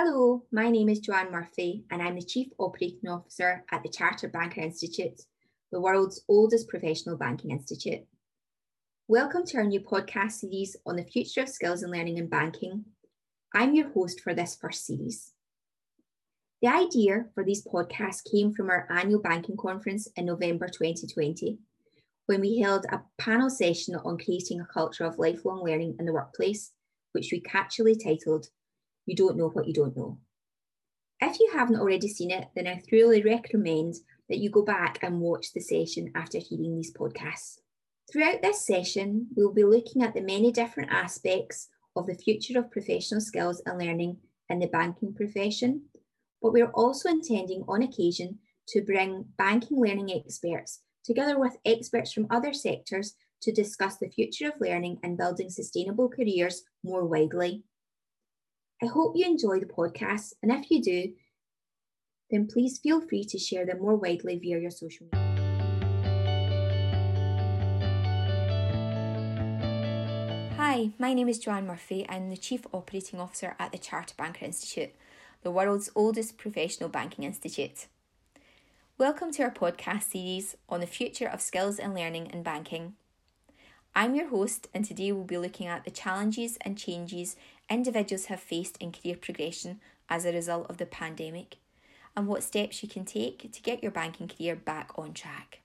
Hello, my name is Joanne Murphy and I'm the Chief Operating Officer at the Chartered Banker Institute, the world's oldest professional banking institute. Welcome to our new podcast series on the future of skills and learning in banking. I'm your host for this first series. The idea for these podcasts came from our annual banking conference in November 2020, when we held a panel session on creating a culture of lifelong learning in the workplace, which we catchily titled you don't know what you don't know. If you haven't already seen it, then I thoroughly recommend that you go back and watch the session after hearing these podcasts. Throughout this session, we'll be looking at the many different aspects of the future of professional skills and learning in the banking profession, but we're also intending on occasion to bring banking learning experts together with experts from other sectors to discuss the future of learning and building sustainable careers more widely. I hope you enjoy the podcast, and if you do, then please feel free to share them more widely via your social media. Hi, my name is Joanne Murphy. And I'm the Chief Operating Officer at the Chartered Banker Institute, the world's oldest professional banking institute. Welcome to our podcast series on the future of skills and learning in banking. I'm your host, and today we'll be looking at the challenges and changes individuals have faced in career progression as a result of the pandemic and what steps you can take to get your banking career back on track.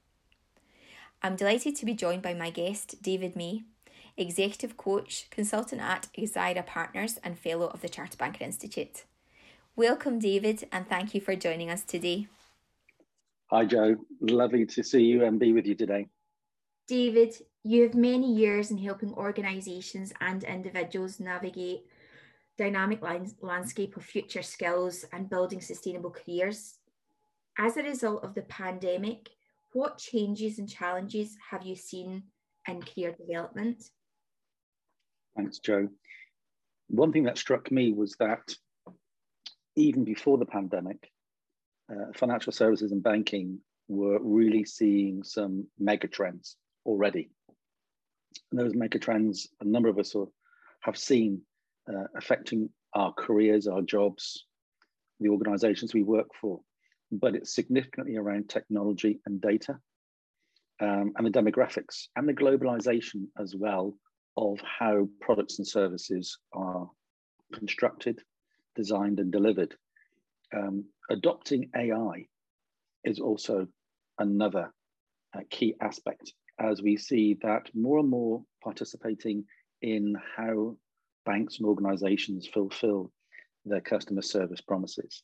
I'm delighted to be joined by my guest, David May, Executive Coach, Consultant at Exira Partners, and Fellow of the Chartered Banker Institute. Welcome, David, and thank you for joining us today. Hi, Joe. Lovely to see you and be with you today. David, you have many years in helping organisations and individuals navigate dynamic landscape of future skills and building sustainable careers. As a result of the pandemic, what changes and challenges have you seen in career development? Thanks, Jo. One thing that struck me was that even before the pandemic, uh, financial services and banking were really seeing some mega trends already. And those mega trends, a number of us have seen uh, affecting our careers, our jobs, the organizations we work for, but it's significantly around technology and data um, and the demographics and the globalization as well of how products and services are constructed, designed, and delivered. Um, adopting AI is also another uh, key aspect as we see that more and more participating in how banks and organizations fulfill their customer service promises.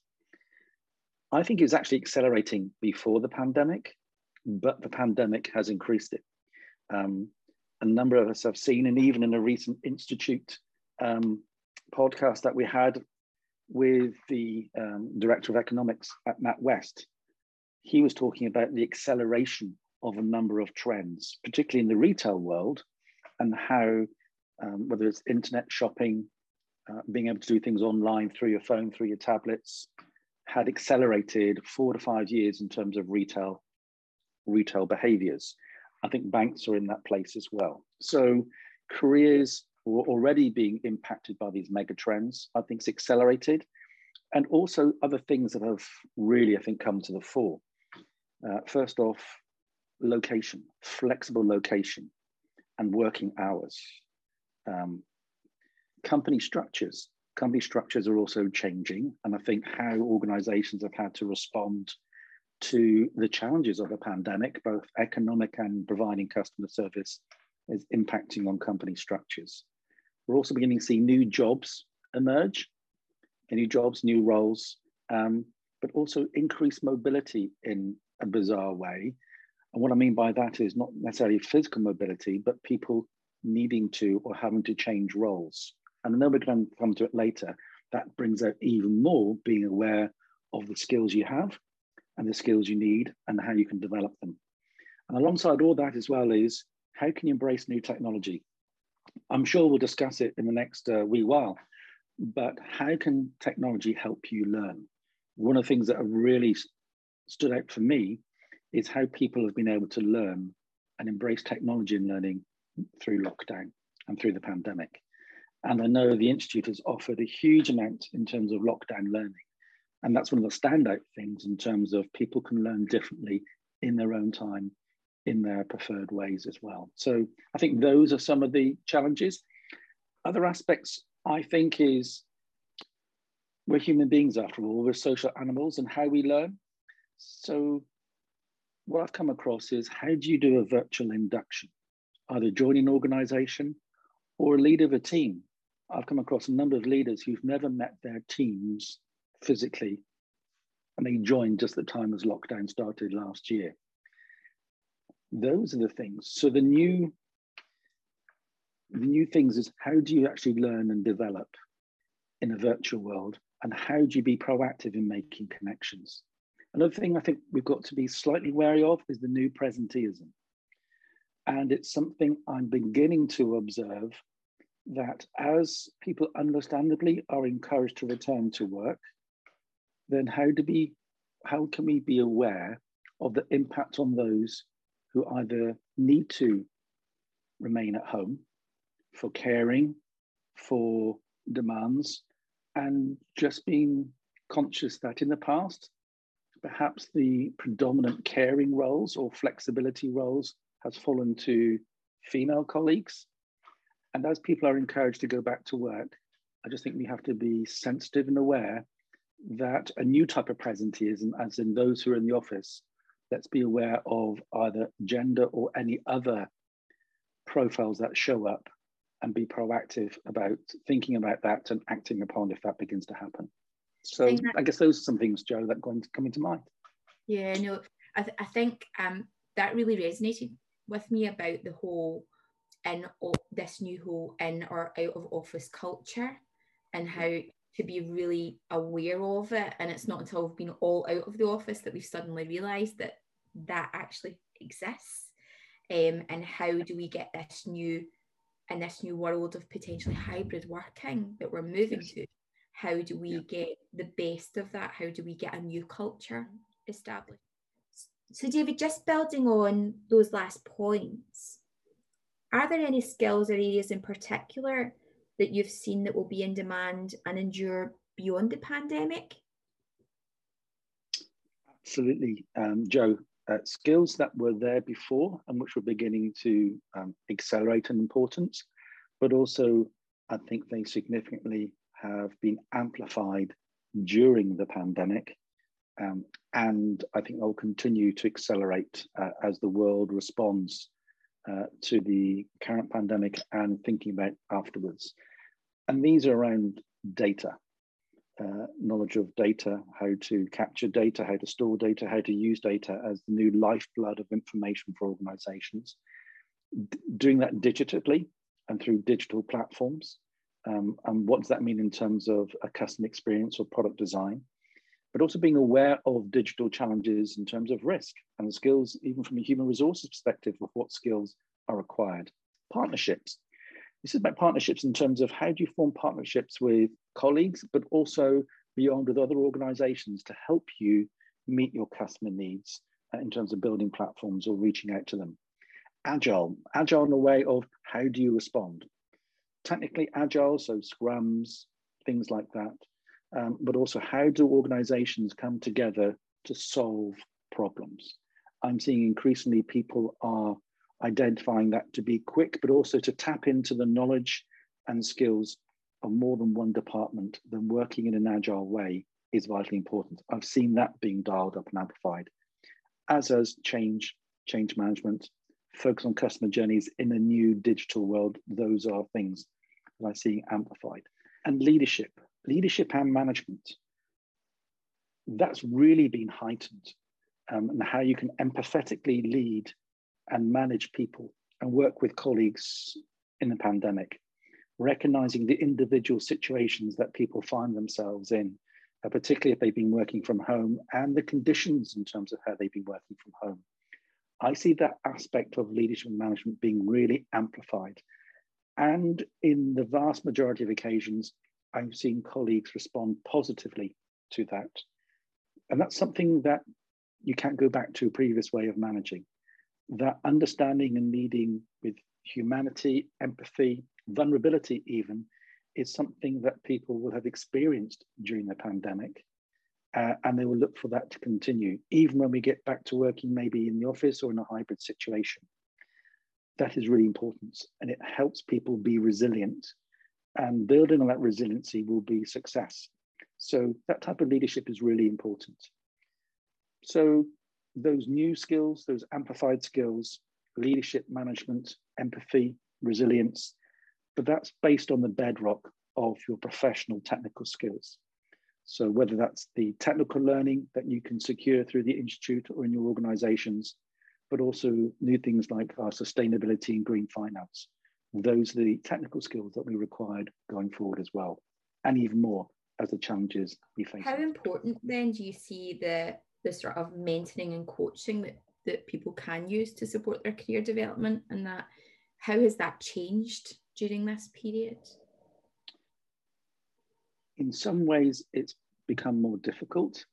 I think it's actually accelerating before the pandemic, but the pandemic has increased it. Um, a number of us have seen, and even in a recent Institute um, podcast that we had with the um, Director of Economics at NatWest, he was talking about the acceleration of a number of trends, particularly in the retail world, and how, um, whether it's internet shopping, uh, being able to do things online through your phone, through your tablets, had accelerated four to five years in terms of retail retail behaviors. I think banks are in that place as well. So careers were already being impacted by these mega trends. I think it's accelerated. And also other things that have really, I think, come to the fore. Uh, first off, location, flexible location, and working hours. Um, company structures. Company structures are also changing, and I think how organizations have had to respond to the challenges of a pandemic, both economic and providing customer service, is impacting on company structures. We're also beginning to see new jobs emerge, new jobs, new roles, um, but also increased mobility in a bizarre way and what I mean by that is not necessarily physical mobility, but people needing to or having to change roles. And I know we're going to come to it later. That brings out even more being aware of the skills you have and the skills you need and how you can develop them. And alongside all that as well is how can you embrace new technology? I'm sure we'll discuss it in the next uh, wee while, but how can technology help you learn? One of the things that have really stood out for me is how people have been able to learn and embrace technology in learning through lockdown and through the pandemic. And I know the Institute has offered a huge amount in terms of lockdown learning. And that's one of the standout things in terms of people can learn differently in their own time, in their preferred ways as well. So I think those are some of the challenges. Other aspects, I think, is we're human beings after all, we're social animals and how we learn. So what I've come across is how do you do a virtual induction? Either join an organization or a leader of a team. I've come across a number of leaders who've never met their teams physically, and they joined just the time as lockdown started last year. Those are the things. So the new, the new things is how do you actually learn and develop in a virtual world, and how do you be proactive in making connections? Another thing I think we've got to be slightly wary of is the new presenteeism. And it's something I'm beginning to observe that as people understandably are encouraged to return to work, then how do we, how can we be aware of the impact on those who either need to remain at home for caring, for demands, and just being conscious that in the past, perhaps the predominant caring roles or flexibility roles has fallen to female colleagues and as people are encouraged to go back to work, I just think we have to be sensitive and aware that a new type of presenteeism, as in those who are in the office, let's be aware of either gender or any other profiles that show up and be proactive about thinking about that and acting upon if that begins to happen. So I, I guess those are some things, Joe, that going to come into mind. Yeah, no, I, th- I think um, that really resonated with me about the whole in this new whole in or out of office culture and how to be really aware of it. And it's not until we've been all out of the office that we've suddenly realised that that actually exists. Um, and how do we get this new in this new world of potentially hybrid working that we're moving to? How do we get the best of that? How do we get a new culture established? So, David, just building on those last points, are there any skills or areas in particular that you've seen that will be in demand and endure beyond the pandemic? Absolutely, um, Joe. Uh, skills that were there before and which were beginning to um, accelerate in importance, but also I think they significantly have been amplified during the pandemic. Um, and I think they'll continue to accelerate uh, as the world responds uh, to the current pandemic and thinking about afterwards. And these are around data, uh, knowledge of data, how to capture data, how to store data, how to use data as the new lifeblood of information for organizations. D doing that digitally and through digital platforms. Um, and what does that mean in terms of a customer experience or product design? But also being aware of digital challenges in terms of risk and the skills, even from a human resources perspective, of what skills are required. Partnerships. This is about partnerships in terms of how do you form partnerships with colleagues, but also beyond with other organizations to help you meet your customer needs uh, in terms of building platforms or reaching out to them. Agile, agile in a way of how do you respond? Technically agile, so scrums, things like that um, but also how do organizations come together to solve problems? I'm seeing increasingly people are identifying that to be quick, but also to tap into the knowledge and skills of more than one department, then working in an agile way is vitally important. I've seen that being dialed up and amplified, as has change, change management, focus on customer journeys in a new digital world. Those are things that I see amplified. And leadership leadership and management, that's really been heightened. Um, and how you can empathetically lead and manage people and work with colleagues in the pandemic, recognizing the individual situations that people find themselves in, uh, particularly if they've been working from home and the conditions in terms of how they've been working from home. I see that aspect of leadership and management being really amplified. And in the vast majority of occasions, I've seen colleagues respond positively to that. And that's something that you can't go back to a previous way of managing. That understanding and leading with humanity, empathy, vulnerability, even, is something that people will have experienced during the pandemic. Uh, and they will look for that to continue, even when we get back to working maybe in the office or in a hybrid situation. That is really important. And it helps people be resilient. And building on that resiliency will be success. So that type of leadership is really important. So those new skills, those amplified skills, leadership management, empathy, resilience, but that's based on the bedrock of your professional technical skills. So whether that's the technical learning that you can secure through the institute or in your organizations, but also new things like our sustainability and green finance. Those are the technical skills that we required going forward as well, and even more as the challenges we face. How important then do you see the the sort of mentoring and coaching that, that people can use to support their career development and that how has that changed during this period? In some ways, it's become more difficult,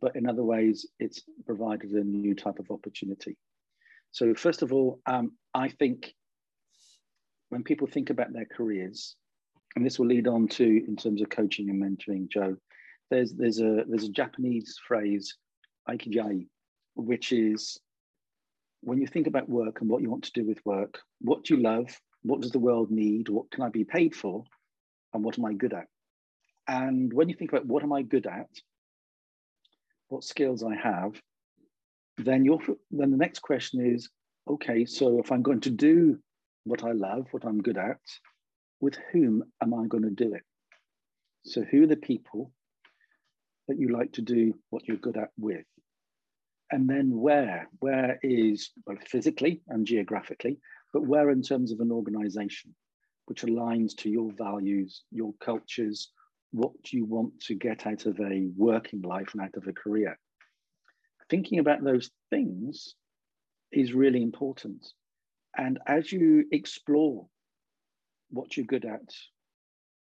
but in other ways, it's provided a new type of opportunity. So, first of all, um, I think when people think about their careers, and this will lead on to in terms of coaching and mentoring, Joe. There's there's a there's a Japanese phrase, ikigai, which is when you think about work and what you want to do with work, what do you love? What does the world need? What can I be paid for? And what am I good at? And when you think about what am I good at, what skills I have, then you then the next question is, okay, so if I'm going to do what I love, what I'm good at, with whom am I going to do it? So who are the people that you like to do what you're good at with? And then where? Where is both physically and geographically, but where in terms of an organization, which aligns to your values, your cultures, what you want to get out of a working life and out of a career. Thinking about those things is really important. And as you explore what you're good at,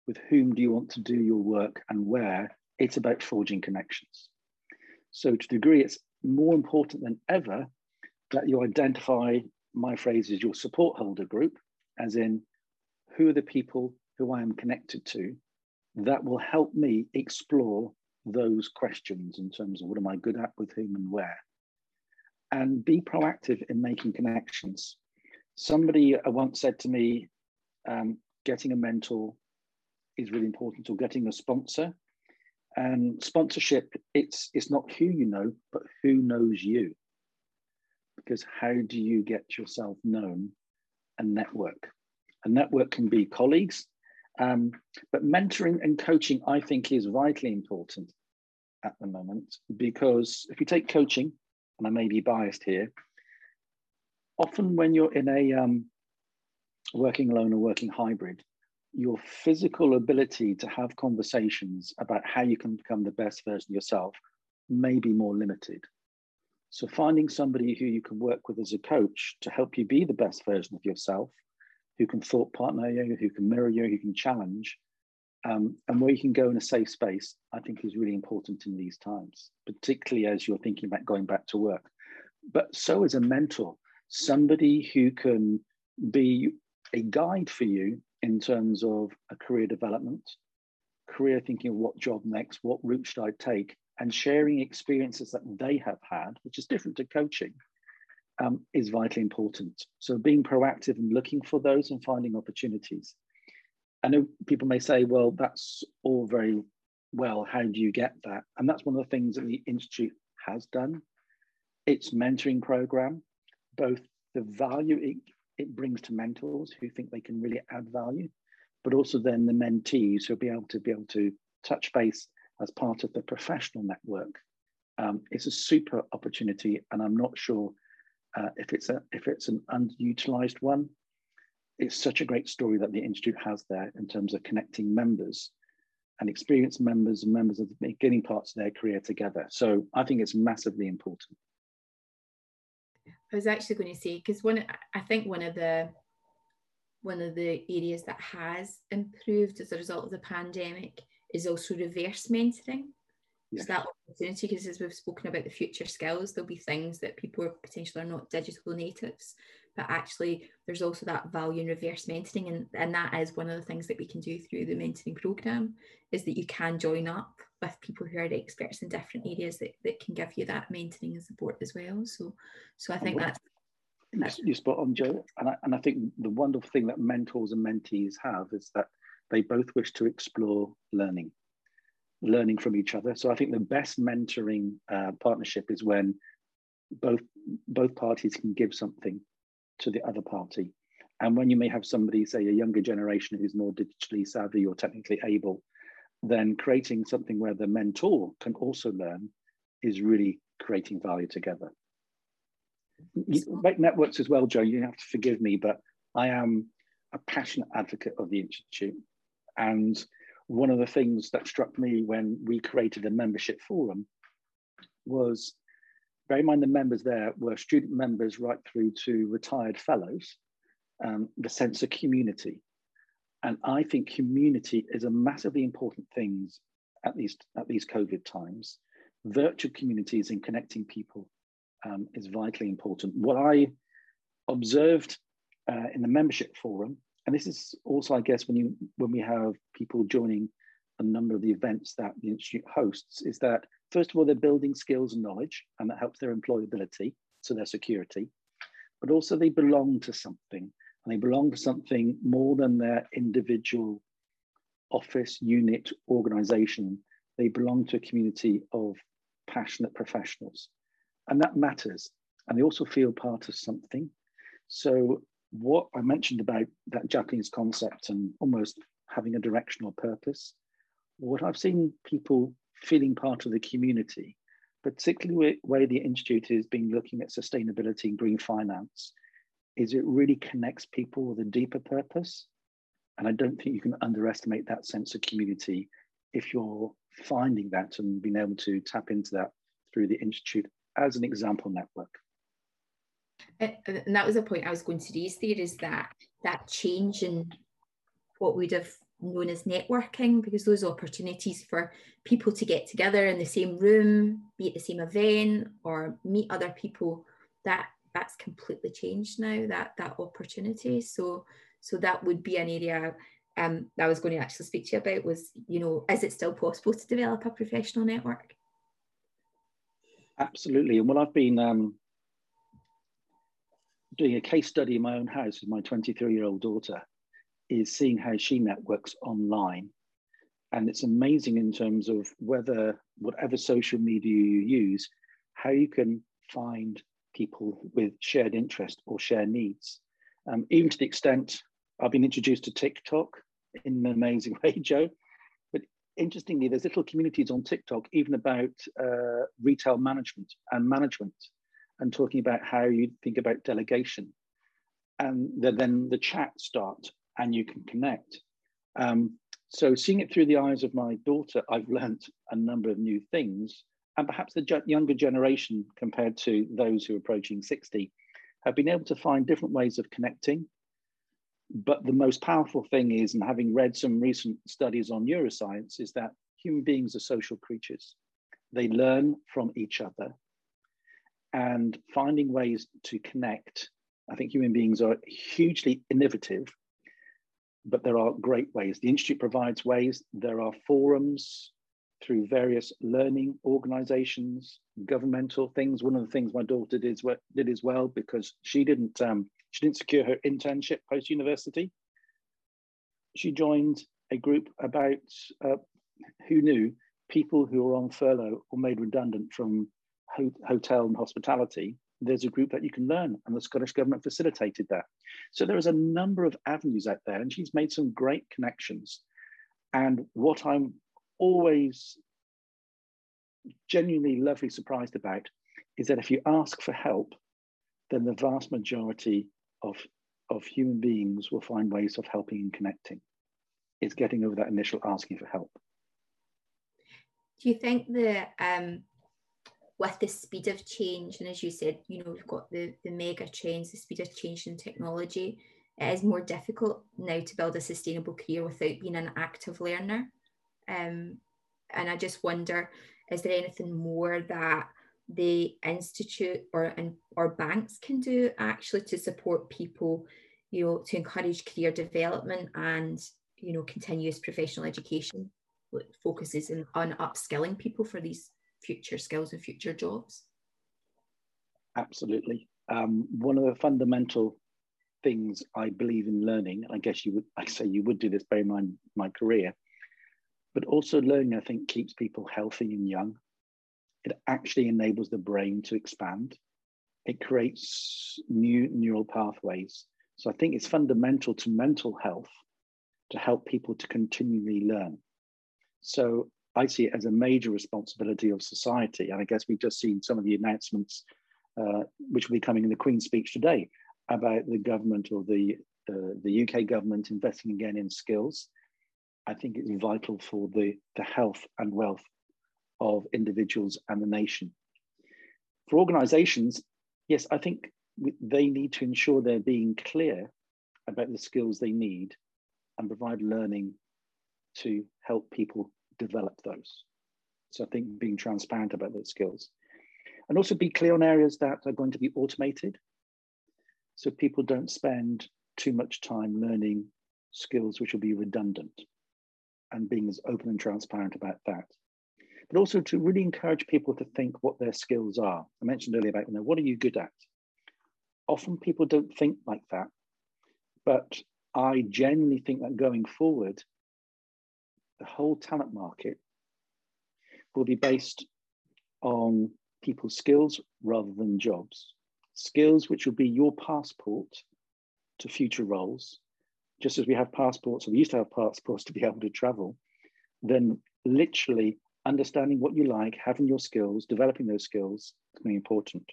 with whom do you want to do your work and where, it's about forging connections. So to degree it's more important than ever that you identify, my phrase is your support holder group, as in who are the people who I am connected to that will help me explore those questions in terms of what am I good at with whom and where. And be proactive in making connections. Somebody once said to me, um, getting a mentor is really important, or getting a sponsor. And sponsorship, it's it's not who you know, but who knows you. Because how do you get yourself known and network? A network can be colleagues, um, but mentoring and coaching, I think, is vitally important at the moment because if you take coaching, and I may be biased here, often when you're in a um, working alone or working hybrid, your physical ability to have conversations about how you can become the best version of yourself may be more limited. So, finding somebody who you can work with as a coach to help you be the best version of yourself, who can thought partner you, who can mirror you, who can challenge, um, and where you can go in a safe space, I think is really important in these times, particularly as you're thinking about going back to work. But so is a mentor, somebody who can be a guide for you in terms of a career development, career thinking of what job next, what route should I take, and sharing experiences that they have had, which is different to coaching, um, is vitally important. So being proactive and looking for those and finding opportunities. I know people may say, well, that's all very well. How do you get that? And that's one of the things that the Institute has done. Its mentoring program, both the value it it brings to mentors who think they can really add value, but also then the mentees who'll be able to be able to touch base as part of the professional network. Um, it's a super opportunity, and I'm not sure uh, if it's a if it's an underutilized one. It's such a great story that the institute has there in terms of connecting members and experienced members and members of the beginning parts of their career together. So I think it's massively important. I was actually going to say because one, I think one of the one of the areas that has improved as a result of the pandemic is also reverse mentoring. Yes. So that opportunity, because as we've spoken about the future skills, there'll be things that people are potentially are not digital natives, but actually there's also that value in reverse mentoring and, and that is one of the things that we can do through the mentoring program is that you can join up with people who are experts in different areas that, that can give you that mentoring and support as well. So so i think that's you spot on joe and I, and I think the wonderful thing that mentors and mentees have is that they both wish to explore learning learning from each other. So i think the best mentoring uh, partnership is when both both parties can give something to the other party. And when you may have somebody, say a younger generation who's more digitally savvy or technically able, then creating something where the mentor can also learn is really creating value together. You make networks as well, Joe. You have to forgive me, but I am a passionate advocate of the Institute. And one of the things that struck me when we created a membership forum was bear in mind the members there were student members right through to retired fellows, um, the sense of community. And I think community is a massively important thing at these, at these COVID times. Virtual communities and connecting people um, is vitally important. What I observed uh, in the membership forum, and this is also, I guess, when you when we have people joining a number of the events that the institute hosts, is that first of all, they're building skills and knowledge, and that helps their employability, so their security. But also, they belong to something, and they belong to something more than their individual office, unit, organization. They belong to a community of passionate professionals, and that matters. And they also feel part of something. So, what I mentioned about that Japanese concept and almost having a directional purpose, what I've seen people feeling part of the community, particularly way the Institute has been looking at sustainability and green finance, is it really connects people with a deeper purpose. And I don't think you can underestimate that sense of community if you're finding that and being able to tap into that through the Institute as an example network. And that was a point I was going to raise there is that that change in what we'd have known as networking because those opportunities for people to get together in the same room, be at the same event, or meet other people, that that's completely changed now. That that opportunity. So so that would be an area um, that I was going to actually speak to you about. Was you know, is it still possible to develop a professional network? Absolutely. And well, I've been um, doing a case study in my own house with my 23 year old daughter is seeing how she networks online. And it's amazing in terms of whether, whatever social media you use, how you can find people with shared interest or shared needs. Um, even to the extent I've been introduced to TikTok in an amazing way, Joe. But interestingly, there's little communities on TikTok even about uh, retail management and management and talking about how you think about delegation. And then the chat start and you can connect. Um, so seeing it through the eyes of my daughter, I've learnt a number of new things. And perhaps the younger generation, compared to those who are approaching 60, have been able to find different ways of connecting. But the most powerful thing is, and having read some recent studies on neuroscience, is that human beings are social creatures. They learn from each other. And finding ways to connect, I think human beings are hugely innovative but there are great ways. The Institute provides ways. There are forums through various learning organizations, governmental things. One of the things my daughter did, did as well because she didn't um, she didn't secure her internship post university. She joined a group about uh, who knew people who were on furlough or made redundant from ho hotel and hospitality there's a group that you can learn, and the Scottish Government facilitated that. So there is a number of avenues out there, and she's made some great connections. And what I'm always genuinely lovely surprised about is that if you ask for help, then the vast majority of, of human beings will find ways of helping and connecting. It's getting over that initial asking for help. Do you think the um, with the speed of change, and as you said, you know, we've got the, the mega trends, the speed of change in technology, it is more difficult now to build a sustainable career without being an active learner. Um, and I just wonder, is there anything more that the institute or or banks can do actually to support people, you know, to encourage career development and you know continuous professional education focuses in, on upskilling people for these future skills and future jobs? Absolutely. Um, one of the fundamental things I believe in learning, I guess you would, I say you would do this, bear in mind my career, but also learning, I think, keeps people healthy and young. It actually enables the brain to expand. It creates new neural pathways. So I think it's fundamental to mental health to help people to continually learn. So I see it as a major responsibility of society. And I guess we've just seen some of the announcements uh, which will be coming in the Queen's speech today about the government or the, uh, the UK government investing again in skills. I think it's vital for the, the health and wealth of individuals and the nation. For organizations, yes, I think they need to ensure they're being clear about the skills they need and provide learning to help people develop those. So I think being transparent about those skills. And also be clear on areas that are going to be automated. So people don't spend too much time learning skills which will be redundant and being as open and transparent about that. But also to really encourage people to think what their skills are. I mentioned earlier about, you know, what are you good at? Often people don't think like that, but I genuinely think that going forward, the whole talent market will be based on people's skills rather than jobs. Skills which will be your passport to future roles, just as we have passports, or we used to have passports to be able to travel, then literally understanding what you like, having your skills, developing those skills is very important.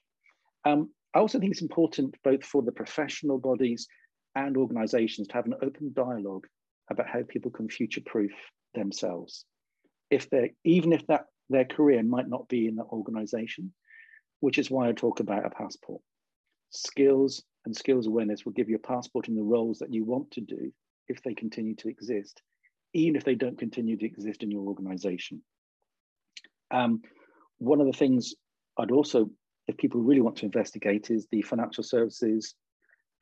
Um, I also think it's important both for the professional bodies and organizations to have an open dialogue about how people can future proof themselves. If they even if that their career might not be in that organization, which is why I talk about a passport. Skills and skills awareness will give you a passport in the roles that you want to do if they continue to exist, even if they don't continue to exist in your organization. Um, one of the things I'd also, if people really want to investigate, is the Financial Services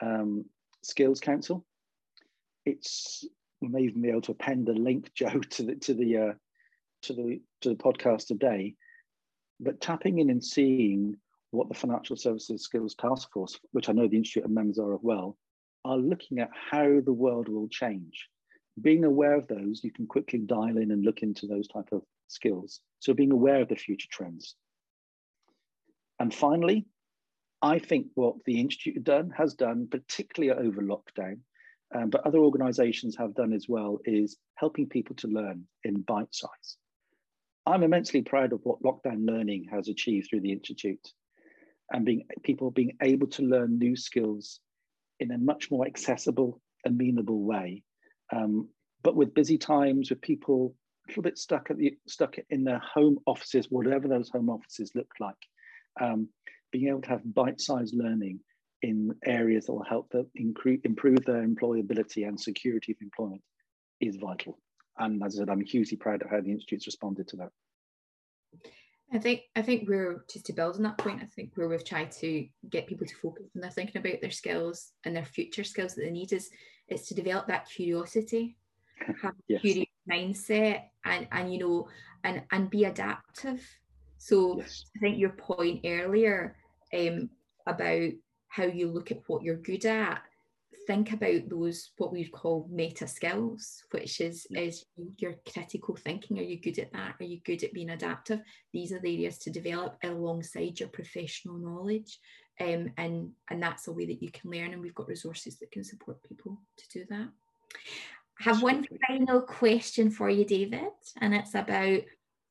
um, Skills Council. It's we may even be able to append a link, Joe, to the to the uh, to the to the podcast today. But tapping in and seeing what the Financial Services Skills Task Force, which I know the Institute of members are of well, are looking at how the world will change. Being aware of those, you can quickly dial in and look into those type of skills. So being aware of the future trends. And finally, I think what the Institute done, has done, particularly over lockdown, um, but other organizations have done as well, is helping people to learn in bite size. I'm immensely proud of what lockdown learning has achieved through the Institute and being people being able to learn new skills in a much more accessible, amenable way. Um, but with busy times, with people a little bit stuck at the stuck in their home offices, whatever those home offices look like, um, being able to have bite-sized learning in areas that will help them improve their employability and security of employment is vital. And as I said, I'm hugely proud of how the institute's responded to that. I think I think we're just to build on that point. I think where we've tried to get people to focus when they're thinking about their skills and their future skills that they need is is to develop that curiosity, have yes. a curious mindset, and and you know and and be adaptive. So yes. I think your point earlier um, about how you look at what you're good at. Think about those what we call meta skills which is is your critical thinking. Are you good at that? Are you good at being adaptive? These are the areas to develop alongside your professional knowledge. Um, and and that's a way that you can learn and we've got resources that can support people to do that. I have one final question for you david and it's about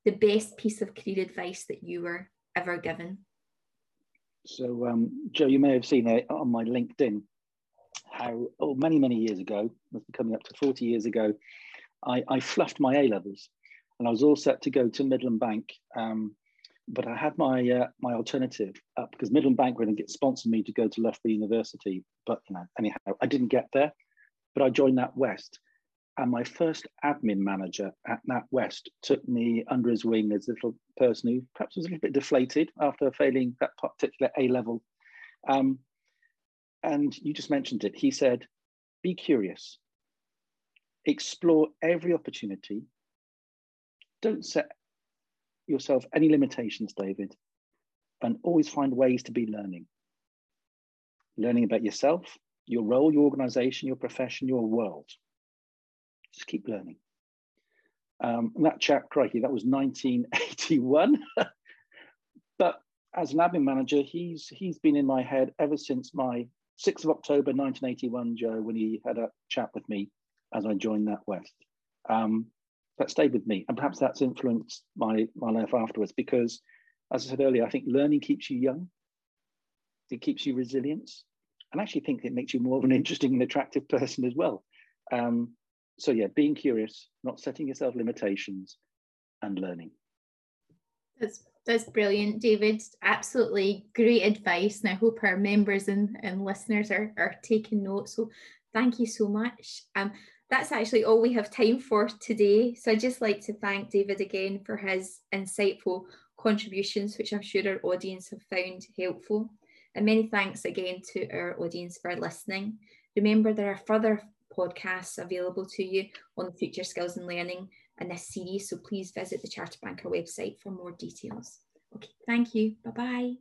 the best piece of career advice that you were ever given so, um, Joe, you may have seen it on my LinkedIn how, oh, many, many years ago, must be coming up to 40 years ago, I, I fluffed my A levels and I was all set to go to Midland Bank. Um, but I had my uh, my alternative up because Midland Bank were going to get sponsored me to go to Loughborough University. But you know, anyhow, I didn't get there. But I joined NatWest, and my first admin manager at NatWest took me under his wing as a little person who perhaps was a little bit deflated after failing that particular A level. Um, and you just mentioned it. He said, be curious, explore every opportunity. Don't set yourself any limitations, David, and always find ways to be learning. Learning about yourself, your role, your organization, your profession, your world just keep learning. Um, that chap, crikey, that was 1981. but as an admin manager, he's he's been in my head ever since my 6th of October 1981, Joe, when he had a chat with me as I joined NatWest. Um, that stayed with me. And perhaps that's influenced my, my life afterwards because, as I said earlier, I think learning keeps you young, it keeps you resilient, and I actually think it makes you more of an interesting and attractive person as well. Um, so yeah, being curious, not setting yourself limitations, and learning. That's that's brilliant, David. Absolutely great advice. And I hope our members and, and listeners are, are taking notes. So thank you so much. Um, that's actually all we have time for today. So I'd just like to thank David again for his insightful contributions, which I'm sure our audience have found helpful. And many thanks again to our audience for listening. Remember, there are further podcasts available to you on Future Skills and Learning in this series. So please visit the Charter Banker website for more details. Okay, thank you. Bye bye.